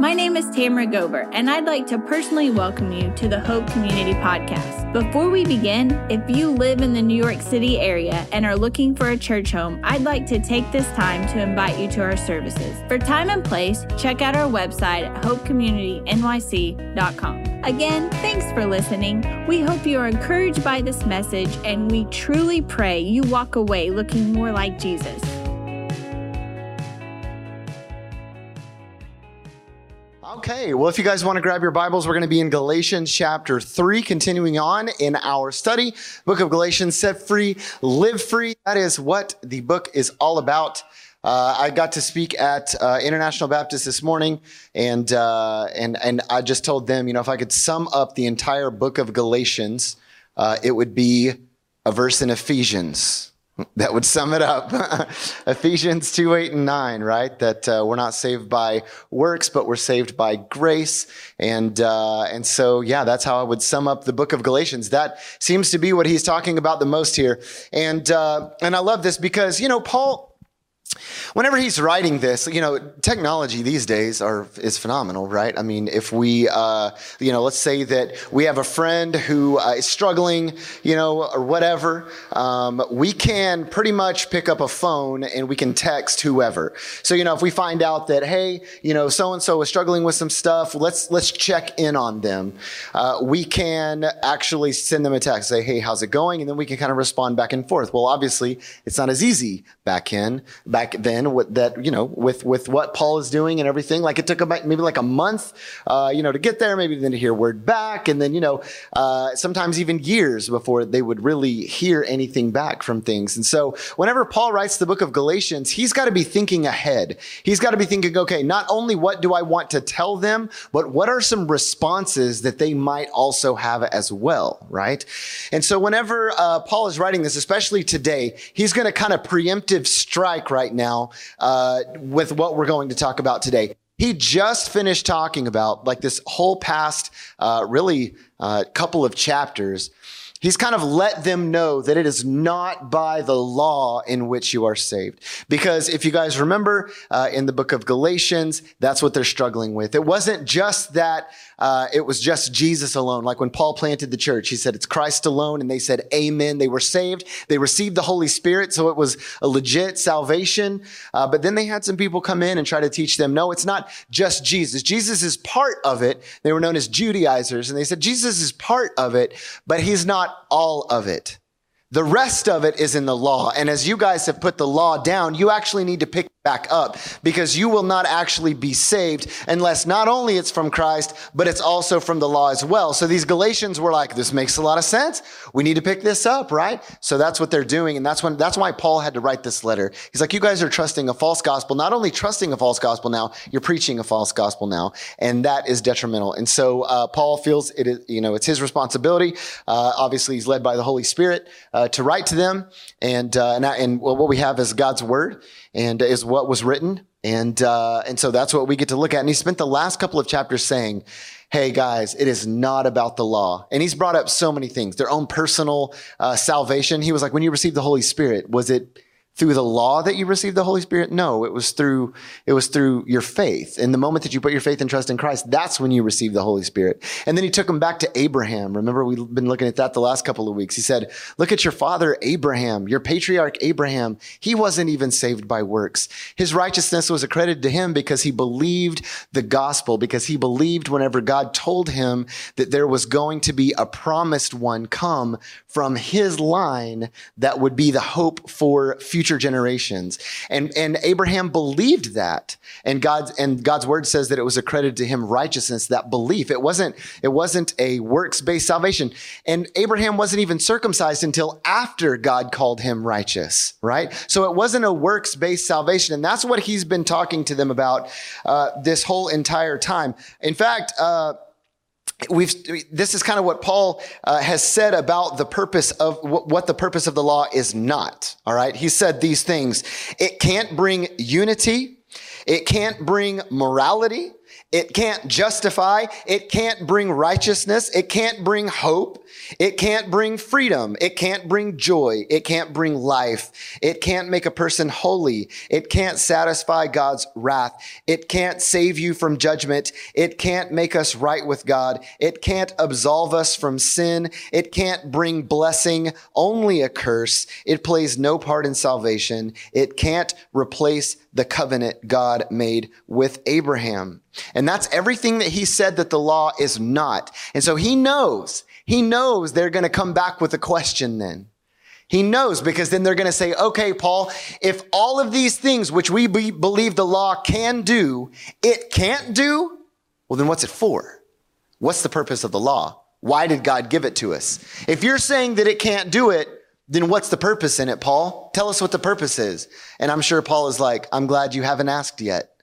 My name is Tamara Gober, and I'd like to personally welcome you to the Hope Community Podcast. Before we begin, if you live in the New York City area and are looking for a church home, I'd like to take this time to invite you to our services. For time and place, check out our website at hopecommunitynyc.com. Again, thanks for listening. We hope you are encouraged by this message, and we truly pray you walk away looking more like Jesus. Okay, well, if you guys want to grab your Bibles, we're going to be in Galatians chapter 3, continuing on in our study. Book of Galatians, set free, live free. That is what the book is all about. Uh, I got to speak at uh, International Baptist this morning, and uh, and and I just told them, you know, if I could sum up the entire book of Galatians, uh, it would be a verse in Ephesians. That would sum it up. Ephesians 2, 8, and 9, right? That uh, we're not saved by works, but we're saved by grace. And, uh, and so, yeah, that's how I would sum up the book of Galatians. That seems to be what he's talking about the most here. And, uh, and I love this because, you know, Paul, Whenever he's writing this, you know, technology these days are is phenomenal, right? I mean, if we, uh, you know, let's say that we have a friend who uh, is struggling, you know, or whatever, um, we can pretty much pick up a phone and we can text whoever. So, you know, if we find out that hey, you know, so and so is struggling with some stuff, let's let's check in on them. Uh, we can actually send them a text, say, hey, how's it going, and then we can kind of respond back and forth. Well, obviously, it's not as easy back in back then with that you know with with what Paul is doing and everything. Like it took about maybe like a month, uh, you know, to get there. Maybe then to hear word back, and then you know, uh, sometimes even years before they would really hear anything back from things. And so, whenever Paul writes the book of Galatians, he's got to be thinking ahead. He's got to be thinking, okay, not only what do I want to tell them, but what are some responses that they might also have as well, right? And so, whenever uh, Paul is writing this, especially today, he's going to kind of preemptive strike right now uh, with what we're going to talk about today. He just finished talking about like this whole past, uh, really, uh, couple of chapters. He's kind of let them know that it is not by the law in which you are saved. Because if you guys remember uh, in the book of Galatians, that's what they're struggling with. It wasn't just that uh, it was just Jesus alone. Like when Paul planted the church, he said it's Christ alone, and they said Amen. They were saved. They received the Holy Spirit, so it was a legit salvation. Uh, but then they had some people come in and try to teach them, no, it's not just Jesus. Jesus is part of it. They were known as Judaizers, and they said Jesus is part of it, but he's not all of it. The rest of it is in the law. And as you guys have put the law down, you actually need to pick back up because you will not actually be saved unless not only it's from Christ, but it's also from the law as well. So these Galatians were like, this makes a lot of sense. We need to pick this up, right? So that's what they're doing. And that's when, that's why Paul had to write this letter. He's like, you guys are trusting a false gospel. Not only trusting a false gospel now, you're preaching a false gospel now. And that is detrimental. And so, uh, Paul feels it is, you know, it's his responsibility. Uh, obviously he's led by the Holy Spirit, uh, to write to them. And, uh, and, and well, what we have is God's word and is what was written. And, uh, and so that's what we get to look at. And he spent the last couple of chapters saying, Hey guys, it is not about the law. And he's brought up so many things, their own personal uh, salvation. He was like, when you received the Holy Spirit, was it through the law that you received the Holy Spirit? No, it was through, it was through your faith. In the moment that you put your faith and trust in Christ, that's when you received the Holy Spirit. And then he took him back to Abraham. Remember, we've been looking at that the last couple of weeks. He said, look at your father, Abraham, your patriarch, Abraham. He wasn't even saved by works. His righteousness was accredited to him because he believed the gospel, because he believed whenever God told him that there was going to be a promised one come from his line that would be the hope for future generations. And, and Abraham believed that. And God's, and God's word says that it was accredited to him righteousness, that belief. It wasn't, it wasn't a works based salvation. And Abraham wasn't even circumcised until after God called him righteous, right? So it wasn't a works based salvation. And that's what he's been talking to them about uh, this whole entire time. In fact, uh, we've this is kind of what paul uh, has said about the purpose of what the purpose of the law is not all right he said these things it can't bring unity it can't bring morality It can't justify. It can't bring righteousness. It can't bring hope. It can't bring freedom. It can't bring joy. It can't bring life. It can't make a person holy. It can't satisfy God's wrath. It can't save you from judgment. It can't make us right with God. It can't absolve us from sin. It can't bring blessing, only a curse. It plays no part in salvation. It can't replace the covenant God made with Abraham. And that's everything that he said that the law is not. And so he knows, he knows they're going to come back with a question then. He knows because then they're going to say, okay, Paul, if all of these things which we be, believe the law can do, it can't do, well, then what's it for? What's the purpose of the law? Why did God give it to us? If you're saying that it can't do it, then what's the purpose in it, Paul? Tell us what the purpose is. And I'm sure Paul is like, I'm glad you haven't asked yet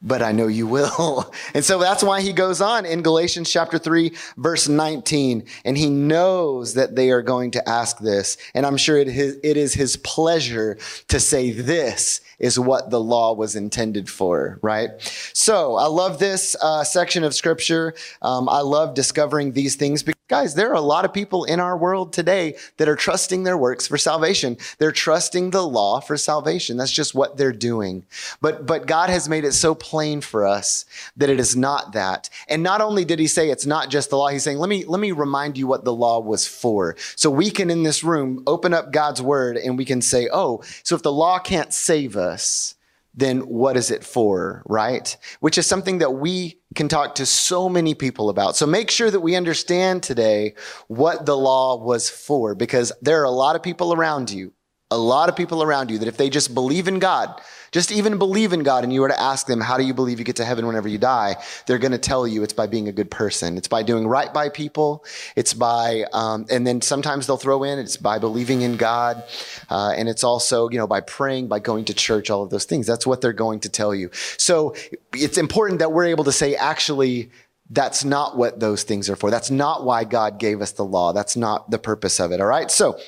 but I know you will. And so that's why he goes on in Galatians chapter 3, verse 19. And he knows that they are going to ask this. And I'm sure it is his pleasure to say this is what the law was intended for, right? So I love this uh, section of scripture. Um, I love discovering these things guys, there are a lot of people in our world today that are trusting their works for salvation. They're trusting the law for salvation. That's just what they're doing. But, but God has made it so plain for us that it is not that. And not only did he say it's not just the law, he's saying, let me, let me remind you what the law was for. So we can in this room open up God's word and we can say, oh, so if the law can't save us, then what is it for, right? Which is something that we can talk to so many people about. So make sure that we understand today what the law was for, because there are a lot of people around you, a lot of people around you that if they just believe in God, just even believe in God and you were to ask them, how do you believe you get to heaven whenever you die? They're going to tell you it's by being a good person. It's by doing right by people. It's by, um, and then sometimes they'll throw in, it's by believing in God. Uh, and it's also, you know, by praying, by going to church, all of those things. That's what they're going to tell you. So it's important that we're able to say, actually, that's not what those things are for. That's not why God gave us the law. That's not the purpose of it. All right. So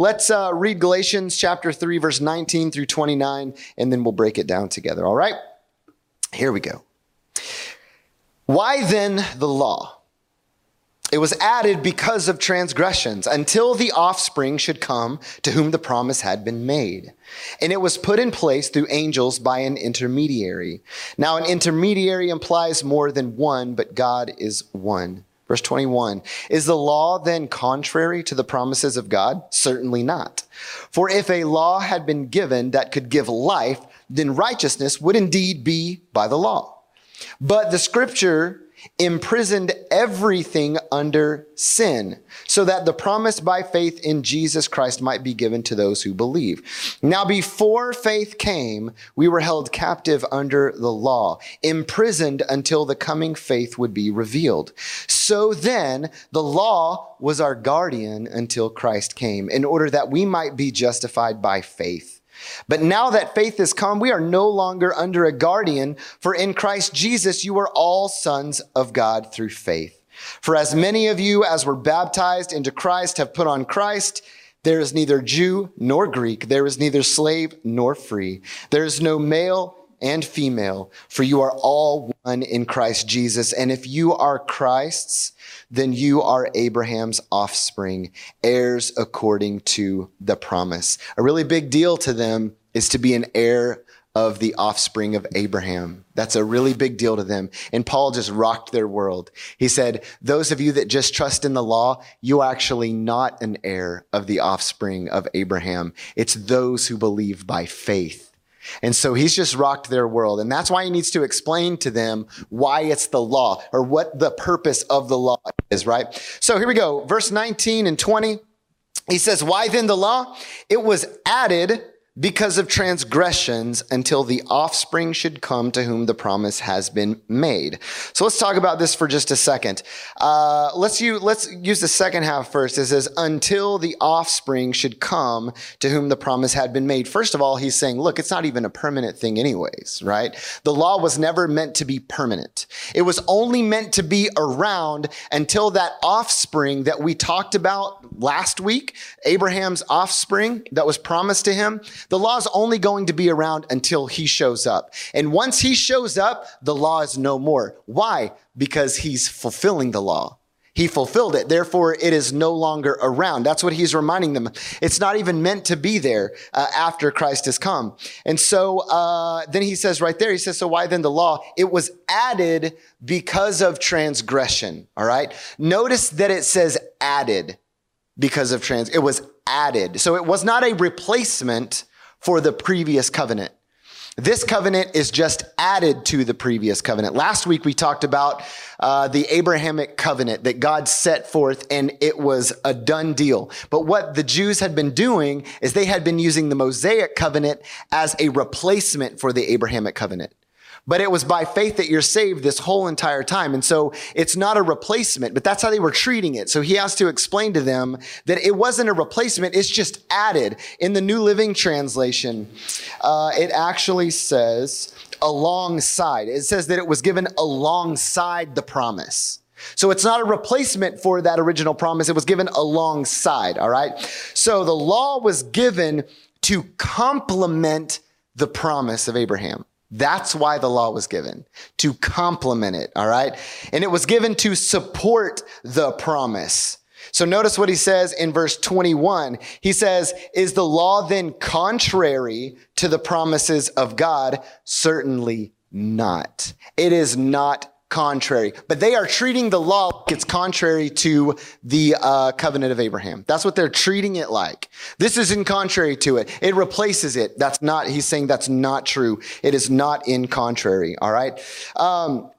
let's uh, read Galatians chapter 3, verse 19 through 29, and then we'll break it down together. All right. Here we go. Why then the law? It was added because of transgressions until the offspring should come to whom the promise had been made. And it was put in place through angels by an intermediary. Now, an intermediary implies more than one, but God is one. Verse 21 Is the law then contrary to the promises of God? Certainly not. For if a law had been given that could give life, then righteousness would indeed be by the law. But the scripture imprisoned everything under sin, so that the promise by faith in Jesus Christ might be given to those who believe. Now, before faith came, we were held captive under the law, imprisoned until the coming faith would be revealed. So then, the law was our guardian until Christ came, in order that we might be justified by faith. But now that faith has come, we are no longer under a guardian, for in Christ Jesus you are all sons of God through faith. For as many of you as were baptized into Christ have put on Christ, there is neither Jew nor Greek, there is neither slave nor free, there is no male and female, for you are all one in Christ Jesus. And if you are Christ's, then you are Abraham's offspring, heirs according to the promise. A really big deal to them is to be an heir of the offspring of Abraham. That's a really big deal to them. And Paul just rocked their world. He said, those of you that just trust in the law, you are actually not an heir of the offspring of Abraham. It's those who believe by faith. And so he's just rocked their world. And that's why he needs to explain to them why it's the law or what the purpose of the law is, right? So here we go. Verse 19 and 20. He says, Why then the law? It was added because of transgressions until the offspring should come to whom the promise has been made. So let's talk about this for just a second. Uh, let's, use, let's use the second half first. It says, until the offspring should come to whom the promise had been made. First of all, he's saying, look, it's not even a permanent thing anyways, right? The law was never meant to be permanent. It was only meant to be around until that offspring that we talked about last week, Abraham's offspring that was promised to him, The law is only going to be around until he shows up. And once he shows up, the law is no more. Why? Because he's fulfilling the law. He fulfilled it. Therefore, it is no longer around. That's what he's reminding them. It's not even meant to be there uh, after Christ has come. And so uh, then he says right there, he says, So why then the law? It was added because of transgression. All right. Notice that it says added because of trans. It was added. So it was not a replacement for the previous covenant. This covenant is just added to the previous covenant. Last week we talked about uh, the Abrahamic covenant that God set forth, and it was a done deal. But what the Jews had been doing is they had been using the Mosaic covenant as a replacement for the Abrahamic covenant. But it was by faith that you're saved this whole entire time. And so it's not a replacement, but that's how they were treating it. So he has to explain to them that it wasn't a replacement. It's just added. In the New Living Translation, uh, it actually says alongside. It says that it was given alongside the promise. So it's not a replacement for that original promise. It was given alongside. All right. So the law was given to complement the promise of Abraham. That's why the law was given to complement it. All right. And it was given to support the promise. So notice what he says in verse 21. He says, is the law then contrary to the promises of God? Certainly not. It is not contrary, but they are treating the law like it's contrary to the uh, covenant of Abraham. That's what they're treating it like. This is in contrary to it. It replaces it. That's not, he's saying that's not true. It is not in contrary. All right. Um,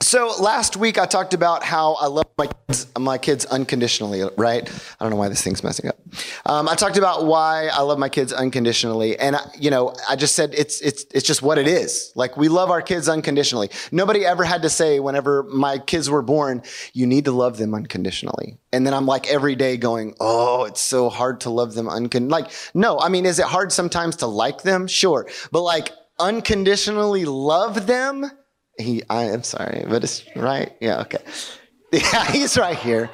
so last week I talked about how I love my kids, my kids unconditionally, right? I don't know why this thing's messing up. Um, I talked about why I love my kids unconditionally, and I, you know, I just said it's it's it's just what it is. Like we love our kids unconditionally. Nobody ever had to say whenever my kids were born, you need to love them unconditionally. And then I'm like every day going, oh, it's so hard to love them unconditionally. Like, no, I mean, is it hard sometimes to like them? Sure, but like unconditionally love them he, I am sorry, but it's right. Yeah, okay. Yeah, he's right here.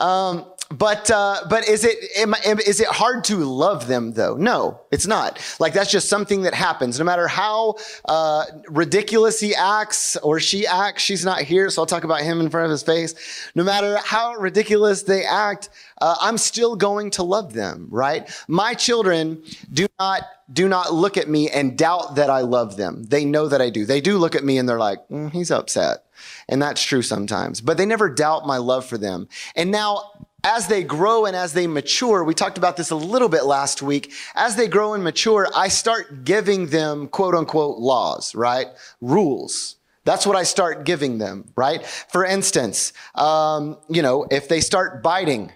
Um, but uh, but is it am, is it hard to love them though? No, it's not. Like that's just something that happens. No matter how uh, ridiculous he acts or she acts, she's not here, so I'll talk about him in front of his face. No matter how ridiculous they act, uh, I'm still going to love them. Right? My children do not do not look at me and doubt that I love them. They know that I do. They do look at me and they're like, mm, he's upset. And that's true sometimes, but they never doubt my love for them. And now as they grow and as they mature, we talked about this a little bit last week. As they grow and mature, I start giving them quote unquote laws, right? Rules. That's what I start giving them, right? For instance, um, you know, if they start biting,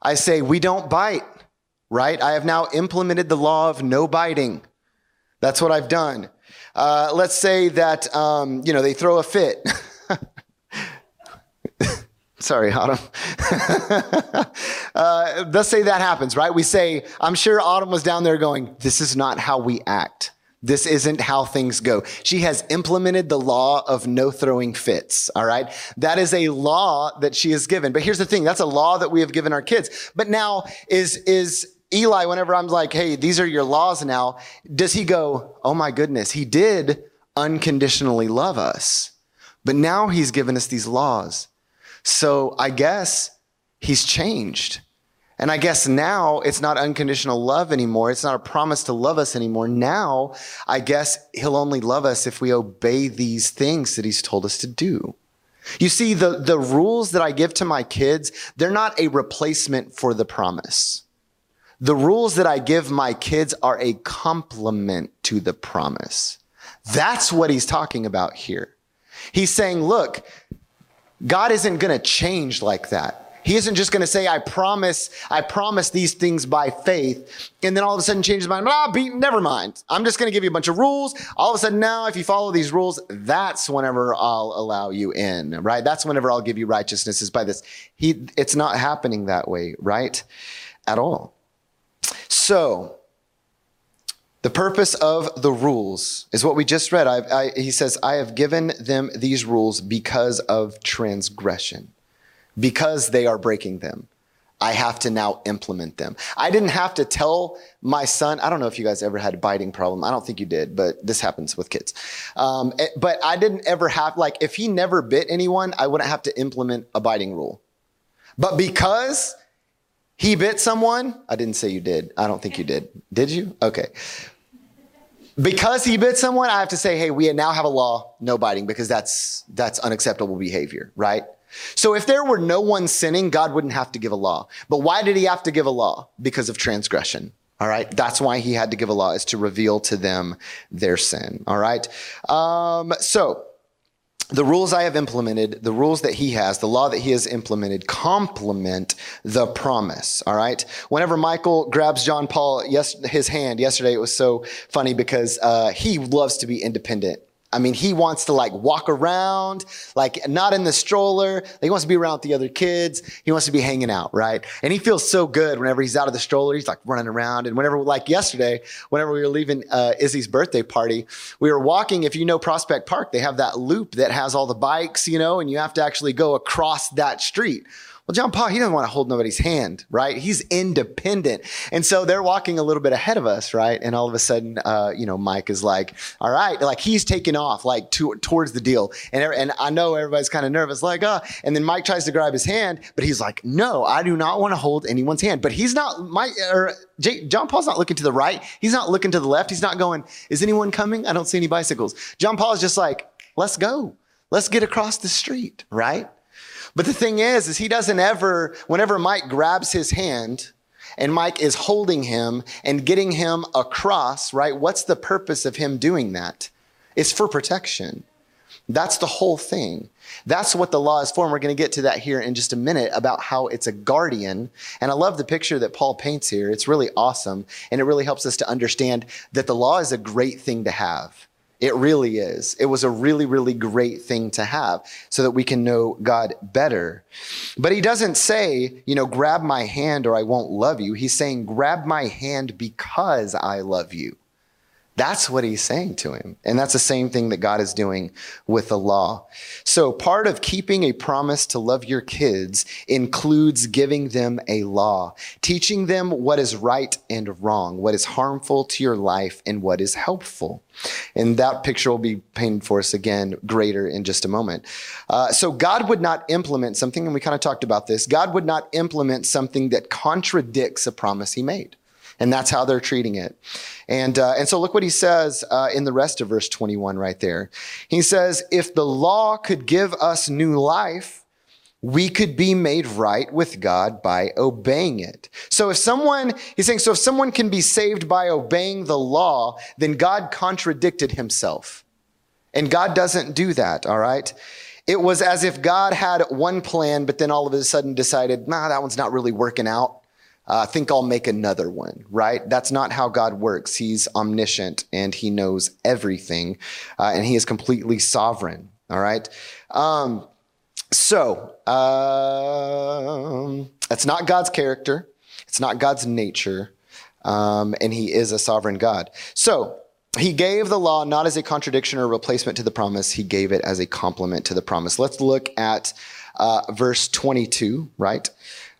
I say, we don't bite, right? I have now implemented the law of no biting. That's what I've done. Uh, let's say that, um, you know, they throw a fit. Sorry, Autumn. uh, let's say that happens, right? We say, I'm sure Autumn was down there going, This is not how we act. This isn't how things go. She has implemented the law of no throwing fits. All right. That is a law that she has given. But here's the thing. That's a law that we have given our kids. But now is, is Eli, whenever I'm like, Hey, these are your laws now, does he go, Oh my goodness, he did unconditionally love us. But now he's given us these laws. So I guess he's changed. And I guess now it's not unconditional love anymore. It's not a promise to love us anymore. Now, I guess he'll only love us if we obey these things that he's told us to do. You see, the, the rules that I give to my kids, they're not a replacement for the promise. The rules that I give my kids are a complement to the promise. That's what he's talking about here. He's saying, look, God isn't going to change like that. He isn't just going to say, I promise, I promise these things by faith. And then all of a sudden change his mind. Ah, be, never mind. I'm just going to give you a bunch of rules. All of a sudden now, if you follow these rules, that's whenever I'll allow you in, right? That's whenever I'll give you righteousness is by this. He, it's not happening that way, right? At all. So the purpose of the rules is what we just read. I, he says, I have given them these rules because of transgression, because they are breaking them. I have to now implement them. I didn't have to tell my son. I don't know if you guys ever had a biting problem. I don't think you did, but this happens with kids. Um, eh, but I didn't ever have, like, if he never bit anyone, I wouldn't have to implement a biting rule. But because he bit someone, I didn't say you did. I don't think you did. Did you? Okay. Because he bit someone, I have to say, hey, we now have a law, no biting, because that's that's unacceptable behavior, right? So if there were no one sinning, God wouldn't have to give a law. But why did he have to give a law? Because of transgression. All right. That's why he had to give a law is to reveal to them their sin. All right. Um, so the rules I have implemented, the rules that he has, the law that he has implemented complement the promise. All right. Whenever Michael grabs John Paul, yes, his hand yesterday, it was so funny because uh, he loves to be independent. I mean, he wants to like walk around, like not in the stroller. Like, He wants to be around with the other kids. He wants to be hanging out, right? And he feels so good whenever he's out of the stroller. He's like running around. And whenever, like yesterday, whenever we were leaving uh, Izzy's birthday party, we were walking. If you know Prospect Park, they have that loop that has all the bikes, you know, and you have to actually go across that street. Well, John Paul, he doesn't want to hold nobody's hand, right? He's independent. And so they're walking a little bit ahead of us, right? And all of a sudden, uh, you know, Mike is like, all right, like he's taking off like to, towards the deal. And, and I know everybody's kind of nervous, like, uh, and then Mike tries to grab his hand, but he's like, no, I do not want to hold anyone's hand. But he's not, Mike, or Jay, John Paul's not looking to the right. He's not looking to the left. He's not going, is anyone coming? I don't see any bicycles. John Paul is just like, let's go. Let's get across the street, right? But the thing is, is he doesn't ever, whenever Mike grabs his hand and Mike is holding him and getting him across, right? What's the purpose of him doing that? It's for protection. That's the whole thing. That's what the law is for. And we're going to get to that here in just a minute about how it's a guardian. And I love the picture that Paul paints here. It's really awesome. And it really helps us to understand that the law is a great thing to have. It really is. It was a really, really great thing to have so that we can know God better. But he doesn't say, you know, grab my hand or I won't love you. He's saying, grab my hand because I love you. That's what he's saying to him. And that's the same thing that God is doing with the law. So part of keeping a promise to love your kids includes giving them a law, teaching them what is right and wrong, what is harmful to your life and what is helpful. And that picture will be painted for us again greater in just a moment. Uh, so God would not implement something, and we kind of talked about this. God would not implement something that contradicts a promise he made. And that's how they're treating it. And, uh, and so look what he says uh, in the rest of verse 21 right there. He says, If the law could give us new life, we could be made right with God by obeying it. So if someone, he's saying, so if someone can be saved by obeying the law, then God contradicted himself. And God doesn't do that, all right? It was as if God had one plan, but then all of a sudden decided, nah, that one's not really working out uh, think I'll make another one, right? That's not how God works. He's omniscient and he knows everything, uh, and he is completely sovereign, all right? Um, so, um, that's not God's character, it's not God's nature, um, and he is a sovereign God. So, he gave the law not as a contradiction or replacement to the promise, he gave it as a complement to the promise. Let's look at uh, verse 22, right?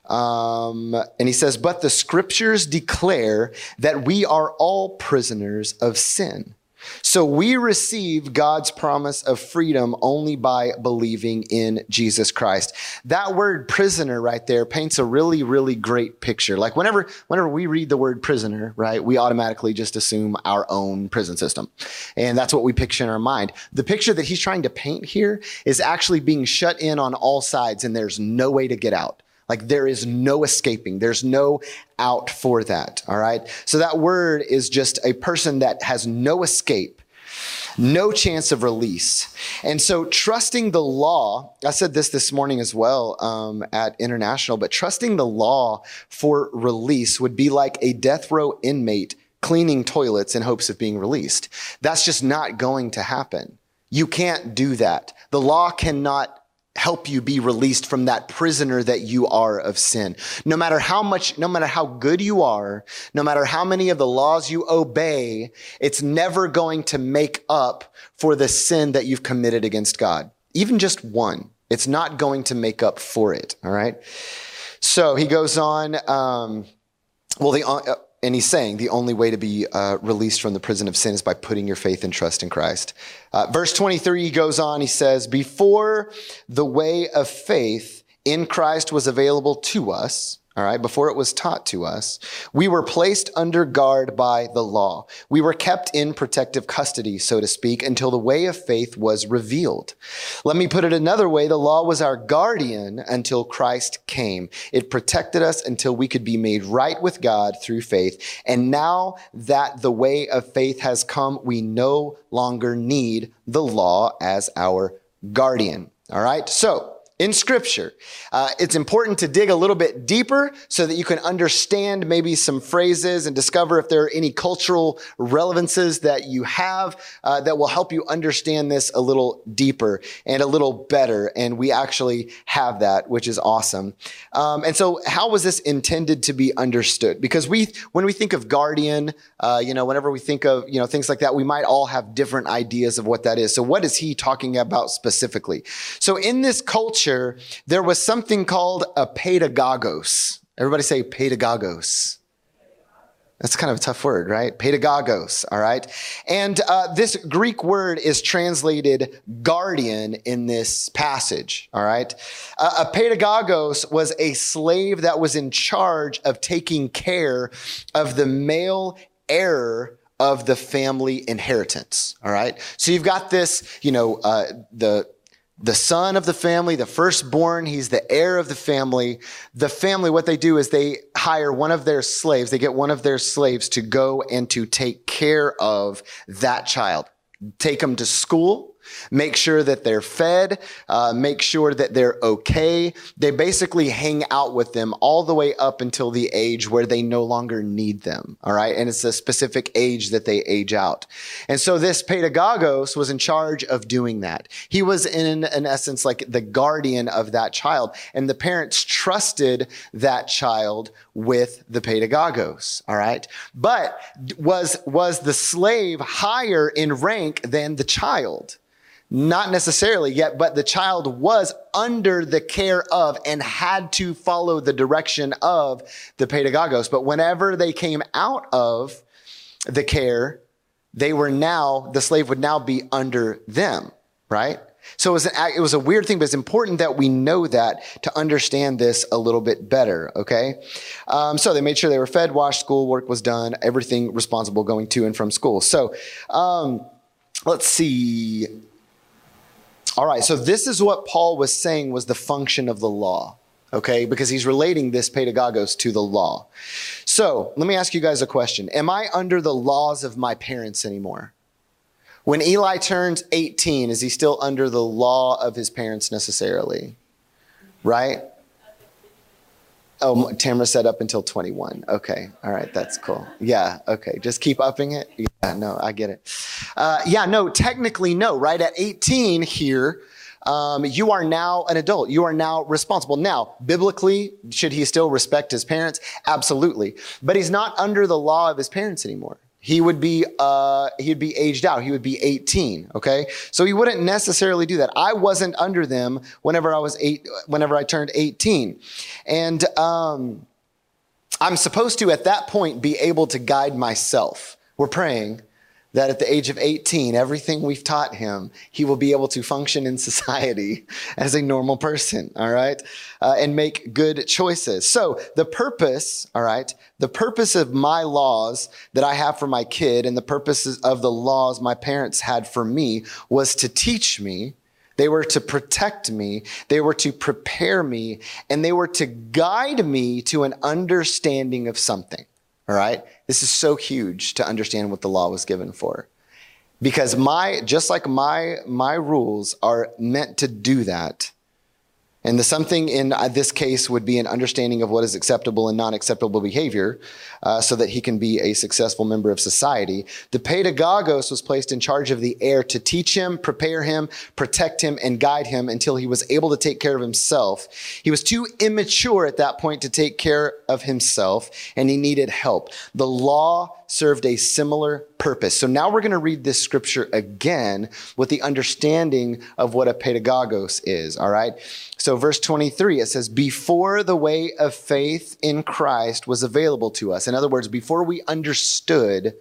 Um, and he says, But the scriptures declare that we are all prisoners of sin. So we receive God's promise of freedom only by believing in Jesus Christ. That word prisoner right there paints a really, really great picture. Like whenever, whenever we read the word prisoner, right, we automatically just assume our own prison system. And that's what we picture in our mind. The picture that he's trying to paint here is actually being shut in on all sides and there's no way to get out. Like there is no escaping. There's no out for that. All right. So that word is just a person that has no escape, no chance of release. And so trusting the law, I said this this morning as well um, at International, but trusting the law for release would be like a death row inmate cleaning toilets in hopes of being released. That's just not going to happen. You can't do that. The law cannot help you be released from that prisoner that you are of sin. No matter how much, no matter how good you are, no matter how many of the laws you obey, it's never going to make up for the sin that you've committed against God. Even just one. It's not going to make up for it. All right. So he goes on. Um, well, the uh, and he's saying the only way to be uh, released from the prison of sin is by putting your faith and trust in Christ. Uh, verse 23 he goes on, he says, Before the way of faith in Christ was available to us, all right, before it was taught to us, we were placed under guard by the law. We were kept in protective custody, so to speak, until the way of faith was revealed. Let me put it another way. The law was our guardian until Christ came. It protected us until we could be made right with God through faith. And now that the way of faith has come, we no longer need the law as our guardian. All right. So, in scripture. Uh, it's important to dig a little bit deeper so that you can understand maybe some phrases and discover if there are any cultural relevances that you have uh, that will help you understand this a little deeper and a little better. And we actually have that, which is awesome. Um, and so how was this intended to be understood? Because we, when we think of guardian, uh, you know, whenever we think of, you know, things like that, we might all have different ideas of what that is. So what is he talking about specifically? So in this culture, culture, there was something called a pedagogos. Everybody say pedagogos. That's kind of a tough word, right? Pedagogos, all right? And uh, this Greek word is translated guardian in this passage, all right? Uh, a pedagogos was a slave that was in charge of taking care of the male heir of the family inheritance, all right? So you've got this, you know, uh, the the son of the family, the firstborn, he's the heir of the family. The family, what they do is they hire one of their slaves, they get one of their slaves to go and to take care of that child, take them to school, make sure that they're fed, uh, make sure that they're okay. They basically hang out with them all the way up until the age where they no longer need them. All right. And it's a specific age that they age out. And so this pedagogos was in charge of doing that. He was in, in essence like the guardian of that child. And the parents trusted that child with the pedagogos. All right. But was, was the slave higher in rank than the child? Not necessarily yet, but the child was under the care of and had to follow the direction of the pedagogos. But whenever they came out of the care, they were now, the slave would now be under them, right? So it was, an, it was a weird thing, but it's important that we know that to understand this a little bit better, okay? Um, so they made sure they were fed, washed, school work was done, everything responsible going to and from school. So um, let's see. All right, so this is what Paul was saying was the function of the law, okay? Because he's relating this pedagogos to the law. So let me ask you guys a question Am I under the laws of my parents anymore? When Eli turns 18, is he still under the law of his parents necessarily? Right? Oh, Tamara said up until 21. Okay. All right. That's cool. Yeah. Okay. Just keep upping it. Yeah. No, I get it. Uh, yeah. No, technically, no. Right. At 18 here, um, you are now an adult. You are now responsible. Now, biblically, should he still respect his parents? Absolutely. But he's not under the law of his parents anymore he would be uh, he'd be aged out. He would be 18. Okay, so he wouldn't necessarily do that. I wasn't under them whenever I was eight. Whenever I turned 18, and um, I'm supposed to at that point be able to guide myself. We're praying that at the age of 18, everything we've taught him, he will be able to function in society as a normal person, all right, uh, and make good choices. So, the purpose, all right, the purpose of my laws that I have for my kid and the purposes of the laws my parents had for me was to teach me. They were to protect me. They were to prepare me and they were to guide me to an understanding of something. All right. This is so huge to understand what the law was given for. Because my, just like my, my rules are meant to do that, and the something in uh, this case would be an understanding of what is acceptable and non acceptable behavior uh, so that he can be a successful member of society. The pedagogos was placed in charge of the heir to teach him, prepare him, protect him, and guide him until he was able to take care of himself. He was too immature at that point to take care of himself and he needed help. The law served a similar purpose. So now we're going to read this scripture again with the understanding of what a pedagogos is, all right? So, verse 23, it says, Before the way of faith in Christ was available to us. In other words, before we understood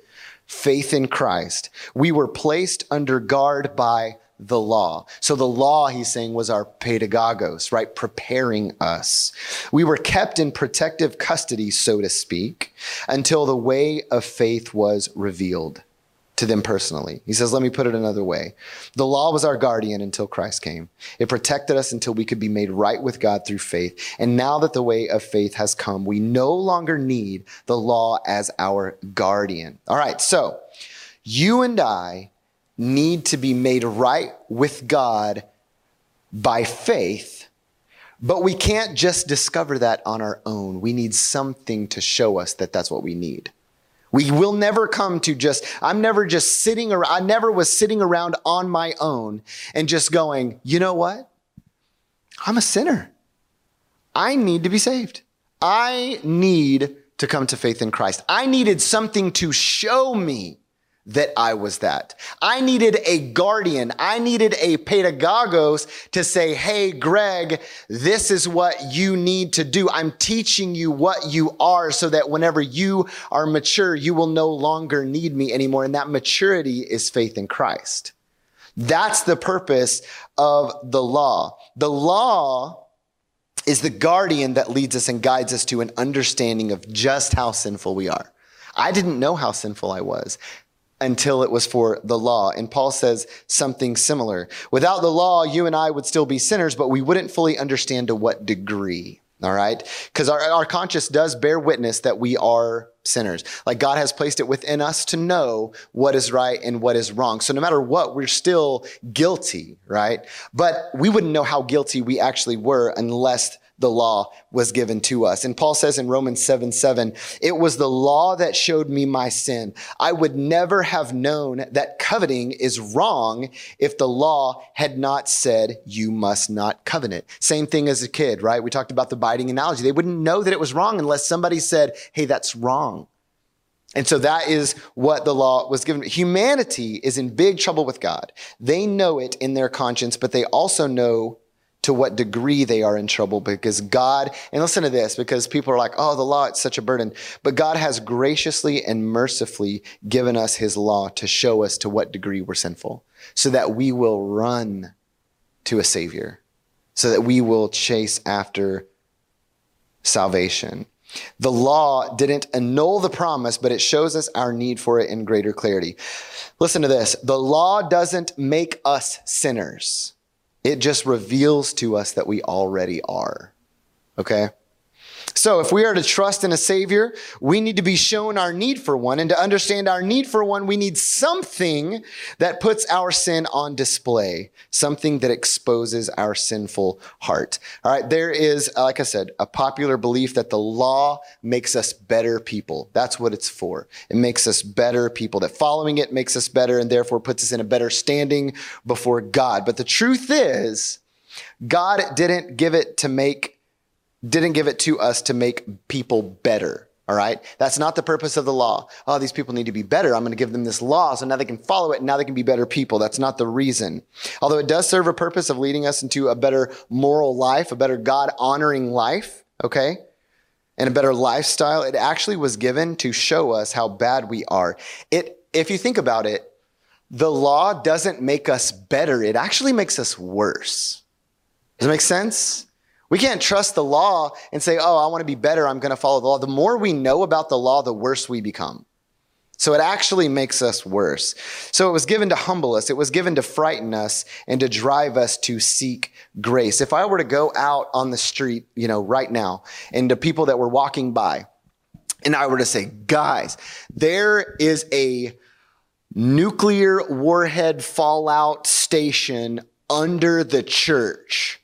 faith in Christ, we were placed under guard by the law. So the law, he's saying, was our pedagogos, right? Preparing us. We were kept in protective custody, so to speak, until the way of faith was revealed to them personally. He says, let me put it another way. The law was our guardian until Christ came. It protected us until we could be made right with God through faith. And now that the way of faith has come, we no longer need the law as our guardian. All right. So you and I need to be made right with God by faith, but we can't just discover that on our own. We need something to show us that that's what we need. We will never come to just, I'm never just sitting around, I never was sitting around on my own and just going, you know what? I'm a sinner. I need to be saved. I need to come to faith in Christ. I needed something to show me that I was that. I needed a guardian. I needed a pedagogos to say, Hey, Gregg, this is what you need to do. I'm teaching you what you are so that whenever you are mature, you will no longer need me anymore. And that maturity is faith in Christ. That's the purpose of the law. The law is the guardian that leads us and guides us to an understanding of just how sinful we are. I didn't know how sinful I was until it was for the law. And Paul says something similar. Without the law, you and I would still be sinners, but we wouldn't fully understand to what degree. All right. Because our, our conscience does bear witness that we are sinners. Like God has placed it within us to know what is right and what is wrong. So no matter what, we're still guilty, right? But we wouldn't know how guilty we actually were unless the law was given to us. And Paul says in Romans 7 7, it was the law that showed me my sin. I would never have known that coveting is wrong if the law had not said, you must not covet. Same thing as a kid, right? We talked about the biting analogy. They wouldn't know that it was wrong unless somebody said, hey, that's wrong. And so that is what the law was given. Humanity is in big trouble with God. They know it in their conscience, but they also know to what degree they are in trouble because God, and listen to this, because people are like, oh, the law, it's such a burden. But God has graciously and mercifully given us his law to show us to what degree we're sinful so that we will run to a savior, so that we will chase after salvation. The law didn't annul the promise, but it shows us our need for it in greater clarity. Listen to this. The law doesn't make us sinners. It just reveals to us that we already are. Okay? So, if we are to trust in a Savior, we need to be shown our need for one. And to understand our need for one, we need something that puts our sin on display, something that exposes our sinful heart. All right, there is, uh, like I said, a popular belief that the law makes us better people. That's what it's for. It makes us better people, that following it makes us better and therefore puts us in a better standing before God. But the truth is, God didn't give it to make didn't give it to us to make people better. All right. That's not the purpose of the law. Oh, these people need to be better. I'm going to give them this law so now they can follow it and now they can be better people. That's not the reason. Although it does serve a purpose of leading us into a better moral life, a better God honoring life. Okay. And a better lifestyle. It actually was given to show us how bad we are. It, if you think about it, the law doesn't make us better. It actually makes us worse. Does it make sense? We can't trust the law and say, oh, I want to be better. I'm going to follow the law. The more we know about the law, the worse we become. So it actually makes us worse. So it was given to humble us. It was given to frighten us and to drive us to seek grace. If I were to go out on the street, you know, right now and to people that were walking by and I were to say, guys, there is a nuclear warhead fallout station under the church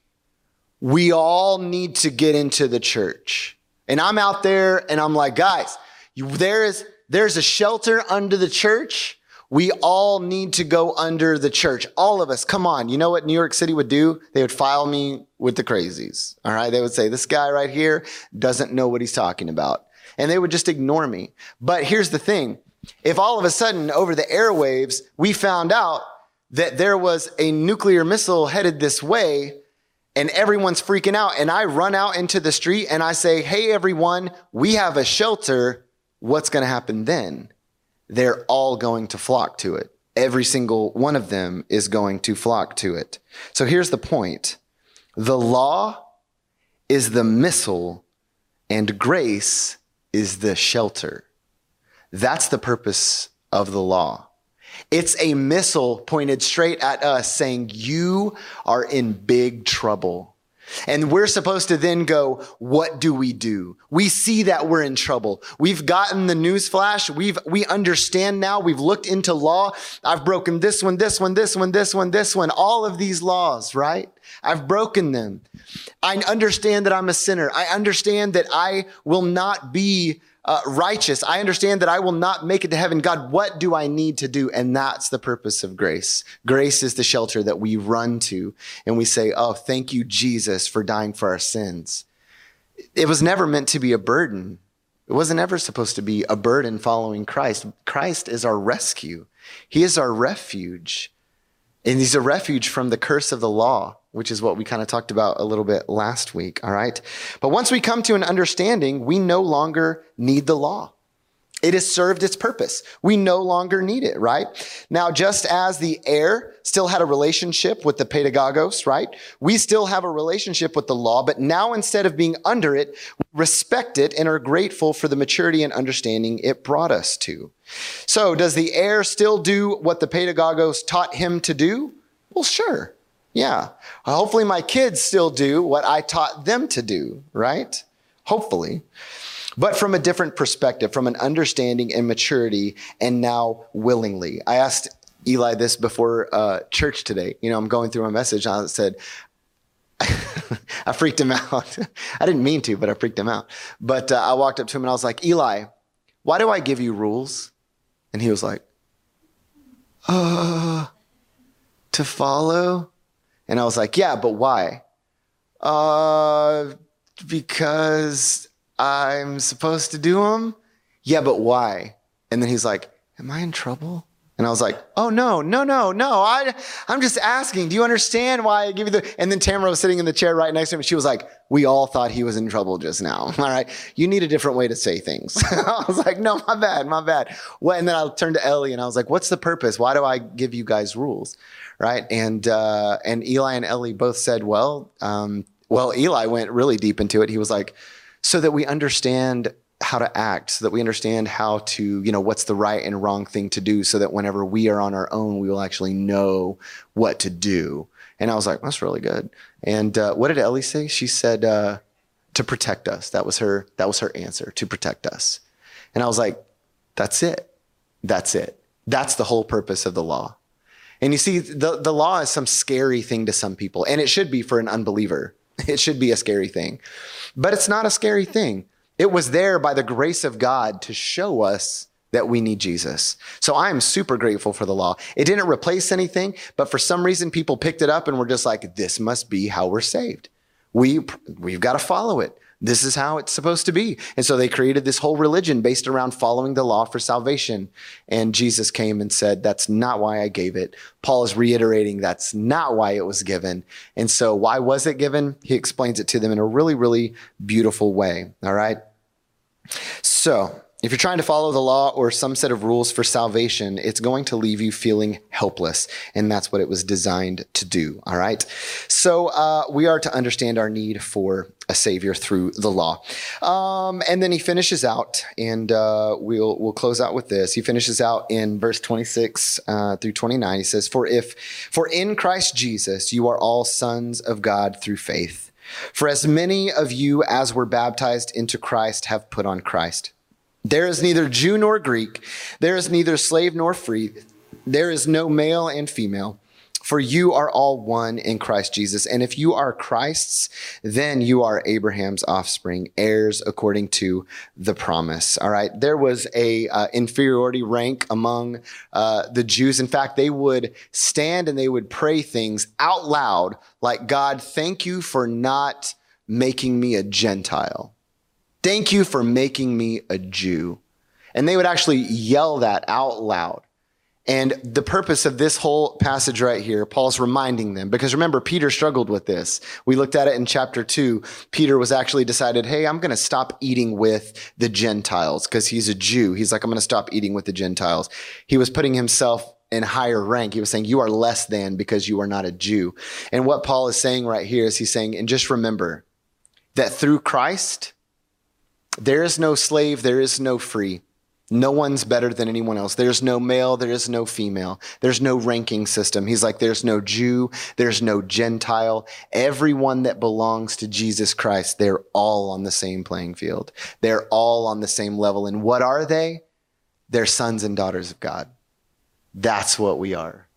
we all need to get into the church. And I'm out there and I'm like, guys, you, there is, there's a shelter under the church. We all need to go under the church. All of us. Come on. You know what New York City would do? They would file me with the crazies. All right. They would say, this guy right here doesn't know what he's talking about. And they would just ignore me. But here's the thing. if all of a sudden over the airwaves we found out that there was a nuclear missile headed this way and everyone's freaking out and I run out into the street and I say, "Hey everyone, we have a shelter." What's going to happen then? They're all going to flock to it. Every single one of them is going to flock to it. So here's the point. The law is the missile and grace is the shelter. That's the purpose of the law. It's a missile pointed straight at us saying, You are in big trouble. And we're supposed to then go, what do we do? We see that we're in trouble. We've gotten the news flash. We've, we understand now. We've looked into law. I've broken this one, this one, this one, this one, this one, all of these laws, right? I've broken them. I understand that I'm a sinner. I understand that I will not be uh, righteous. I understand that I will not make it to heaven. God, what do I need to do? And that's the purpose of grace. Grace is the shelter that we run to and we say, Oh, thank you, Jesus, for dying for our sins. It was never meant to be a burden. It wasn't ever supposed to be a burden following Christ. Christ is our rescue. He is our refuge. And he's a refuge from the curse of the law which is what we kind of talked about a little bit last week. All right. But once we come to an understanding, we no longer need the law. It has served its purpose. We no longer need it, right? Now, just as the heir still had a relationship with the pedagogos, right? We still have a relationship with the law, but now instead of being under it, we respect it and are grateful for the maturity and understanding it brought us to. So does the heir still do what the pedagogos taught him to do? Well, sure. Yeah. Hopefully, my kids still do what I taught them to do, right? Hopefully. But from a different perspective, from an understanding and maturity, and now willingly. I asked Eli this before uh, church today. You know, I'm going through my message and I said, I freaked him out. I didn't mean to, but I freaked him out. But uh, I walked up to him and I was like, Eli, why do I give you rules? And he was like, uh, to follow? And I was like, yeah, but why? Uh, because I'm supposed to do them. Yeah, but why? And then he's like, am I in trouble? And I was like, oh no, no, no, no. I, I'm just asking. Do you understand why I give you the? And then Tamara was sitting in the chair right next to him. She was like, we all thought he was in trouble just now. All right, you need a different way to say things. I was like, no, my bad, my bad. Well, and then I turned to Ellie and I was like, what's the purpose? Why do I give you guys rules? right? And uh, and Eli and Ellie both said, well, um, well, Eli went really deep into it. He was like, so that we understand how to act, so that we understand how to, you know, what's the right and wrong thing to do, so that whenever we are on our own, we will actually know what to do. And I was like, that's really good. And uh, what did Ellie say? She said, uh, to protect us. That was her. That was her answer. To protect us. And I was like, that's it. That's it. That's the whole purpose of the law. And you see, the, the law is some scary thing to some people, and it should be for an unbeliever. It should be a scary thing. But it's not a scary thing. It was there by the grace of God to show us that we need Jesus. So I'm super grateful for the law. It didn't replace anything, but for some reason people picked it up and were just like, this must be how we're saved. We, we've got to follow it. This is how it's supposed to be. And so they created this whole religion based around following the law for salvation. And Jesus came and said, That's not why I gave it. Paul is reiterating that's not why it was given. And so, why was it given? He explains it to them in a really, really beautiful way. All right. So, if you're trying to follow the law or some set of rules for salvation, it's going to leave you feeling helpless. And that's what it was designed to do. All right. So uh, we are to understand our need for a savior through the law. Um, and then he finishes out, and uh, we'll we'll close out with this. He finishes out in verse 26 uh, through 29. He says, "For if for in Christ Jesus you are all sons of God through faith. For as many of you as were baptized into Christ have put on Christ." There is neither Jew nor Greek. There is neither slave nor free. There is no male and female. For you are all one in Christ Jesus. And if you are Christ's, then you are Abraham's offspring, heirs according to the promise. All right. There was a uh, inferiority rank among uh, the Jews. In fact, they would stand and they would pray things out loud like, God, thank you for not making me a Gentile. Thank you for making me a Jew. And they would actually yell that out loud. And the purpose of this whole passage right here, Paul's reminding them, because remember, Peter struggled with this. We looked at it in chapter two. Peter was actually decided, hey, I'm going to stop eating with the Gentiles because he's a Jew. He's like, I'm going to stop eating with the Gentiles. He was putting himself in higher rank. He was saying, you are less than because you are not a Jew. And what Paul is saying right here is he's saying, and just remember that through Christ, there is no slave, there is no free. No one's better than anyone else. There's no male, there is no female. There's no ranking system. He's like, there's no Jew, there's no Gentile. Everyone that belongs to Jesus Christ, they're all on the same playing field. They're all on the same level. And what are they? They're sons and daughters of God. That's what we are.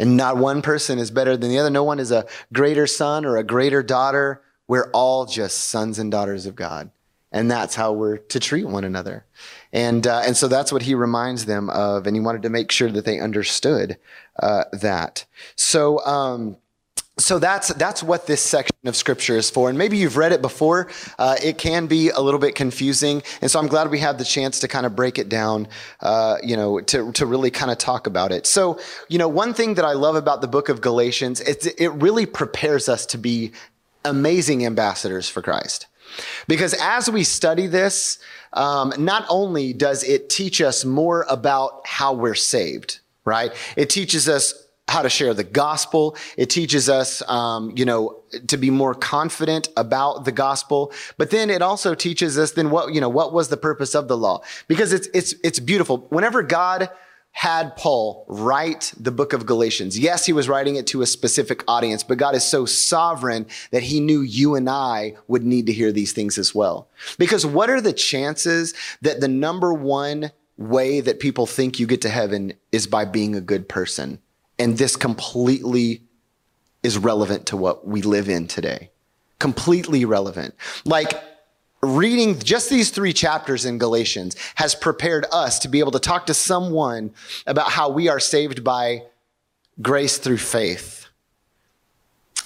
And not one person is better than the other. No one is a greater son or a greater daughter. We're all just sons and daughters of God. And that's how we're to treat one another. And, uh, and so that's what he reminds them of. And he wanted to make sure that they understood uh, that. So, um, so that's that's what this section of scripture is for and maybe you've read it before uh, it can be a little bit confusing and so i'm glad we had the chance to kind of break it down uh, you know to, to really kind of talk about it so you know one thing that i love about the book of galatians is it really prepares us to be amazing ambassadors for christ because as we study this um, not only does it teach us more about how we're saved, right? It teaches us how to share the gospel. It teaches us, um, you know, to be more confident about the gospel. But then it also teaches us then what, you know, what was the purpose of the law? Because it's, it's, it's beautiful. Whenever God had Paul write the book of Galatians. Yes, he was writing it to a specific audience, but God is so sovereign that he knew you and I would need to hear these things as well. Because what are the chances that the number one way that people think you get to heaven is by being a good person? And this completely is relevant to what we live in today. Completely relevant. Like, reading just these three chapters in Galatians has prepared us to be able to talk to someone about how we are saved by grace through faith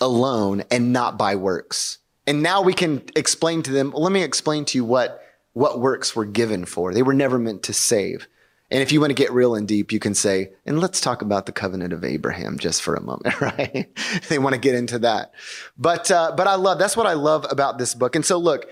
alone and not by works. And now we can explain to them, let me explain to you what, what works were given for. They were never meant to save. And if you want to get real and deep, you can say, and let's talk about the covenant of Abraham just for a moment, right? they want to get into that. But, uh, but I love, that's what I love about this book. And so look,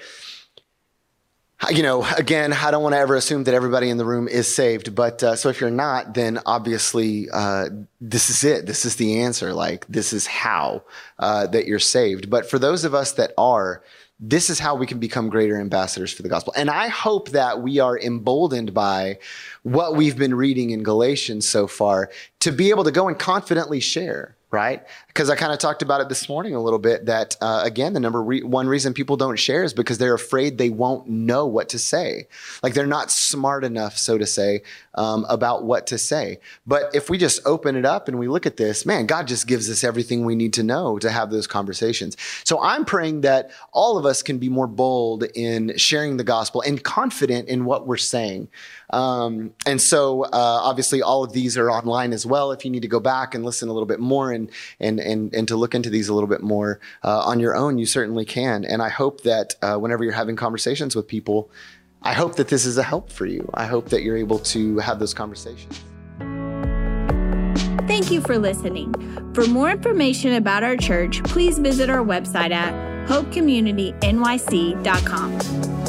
you know, again, I don't want to ever assume that everybody in the room is saved, but uh, so if you're not, then obviously uh, this is it. This is the answer. Like, this is how uh, that you're saved. But for those of us that are, this is how we can become greater ambassadors for the gospel. And I hope that we are emboldened by what we've been reading in Galatians so far to be able to go and confidently share right? Because I kind of talked about it this morning a little bit that, uh, again, the number re- one reason people don't share is because they're afraid they won't know what to say. Like they're not smart enough, so to say, um, about what to say. But if we just open it up and we look at this, man, God just gives us everything we need to know to have those conversations. So I'm praying that all of us can be more bold in sharing the gospel and confident in what we're saying. Um, and so, uh, obviously, all of these are online as well. If you need to go back and listen a little bit more and and and and to look into these a little bit more uh, on your own, you certainly can. And I hope that uh, whenever you're having conversations with people, I hope that this is a help for you. I hope that you're able to have those conversations. Thank you for listening. For more information about our church, please visit our website at hopecommunitynyc.com.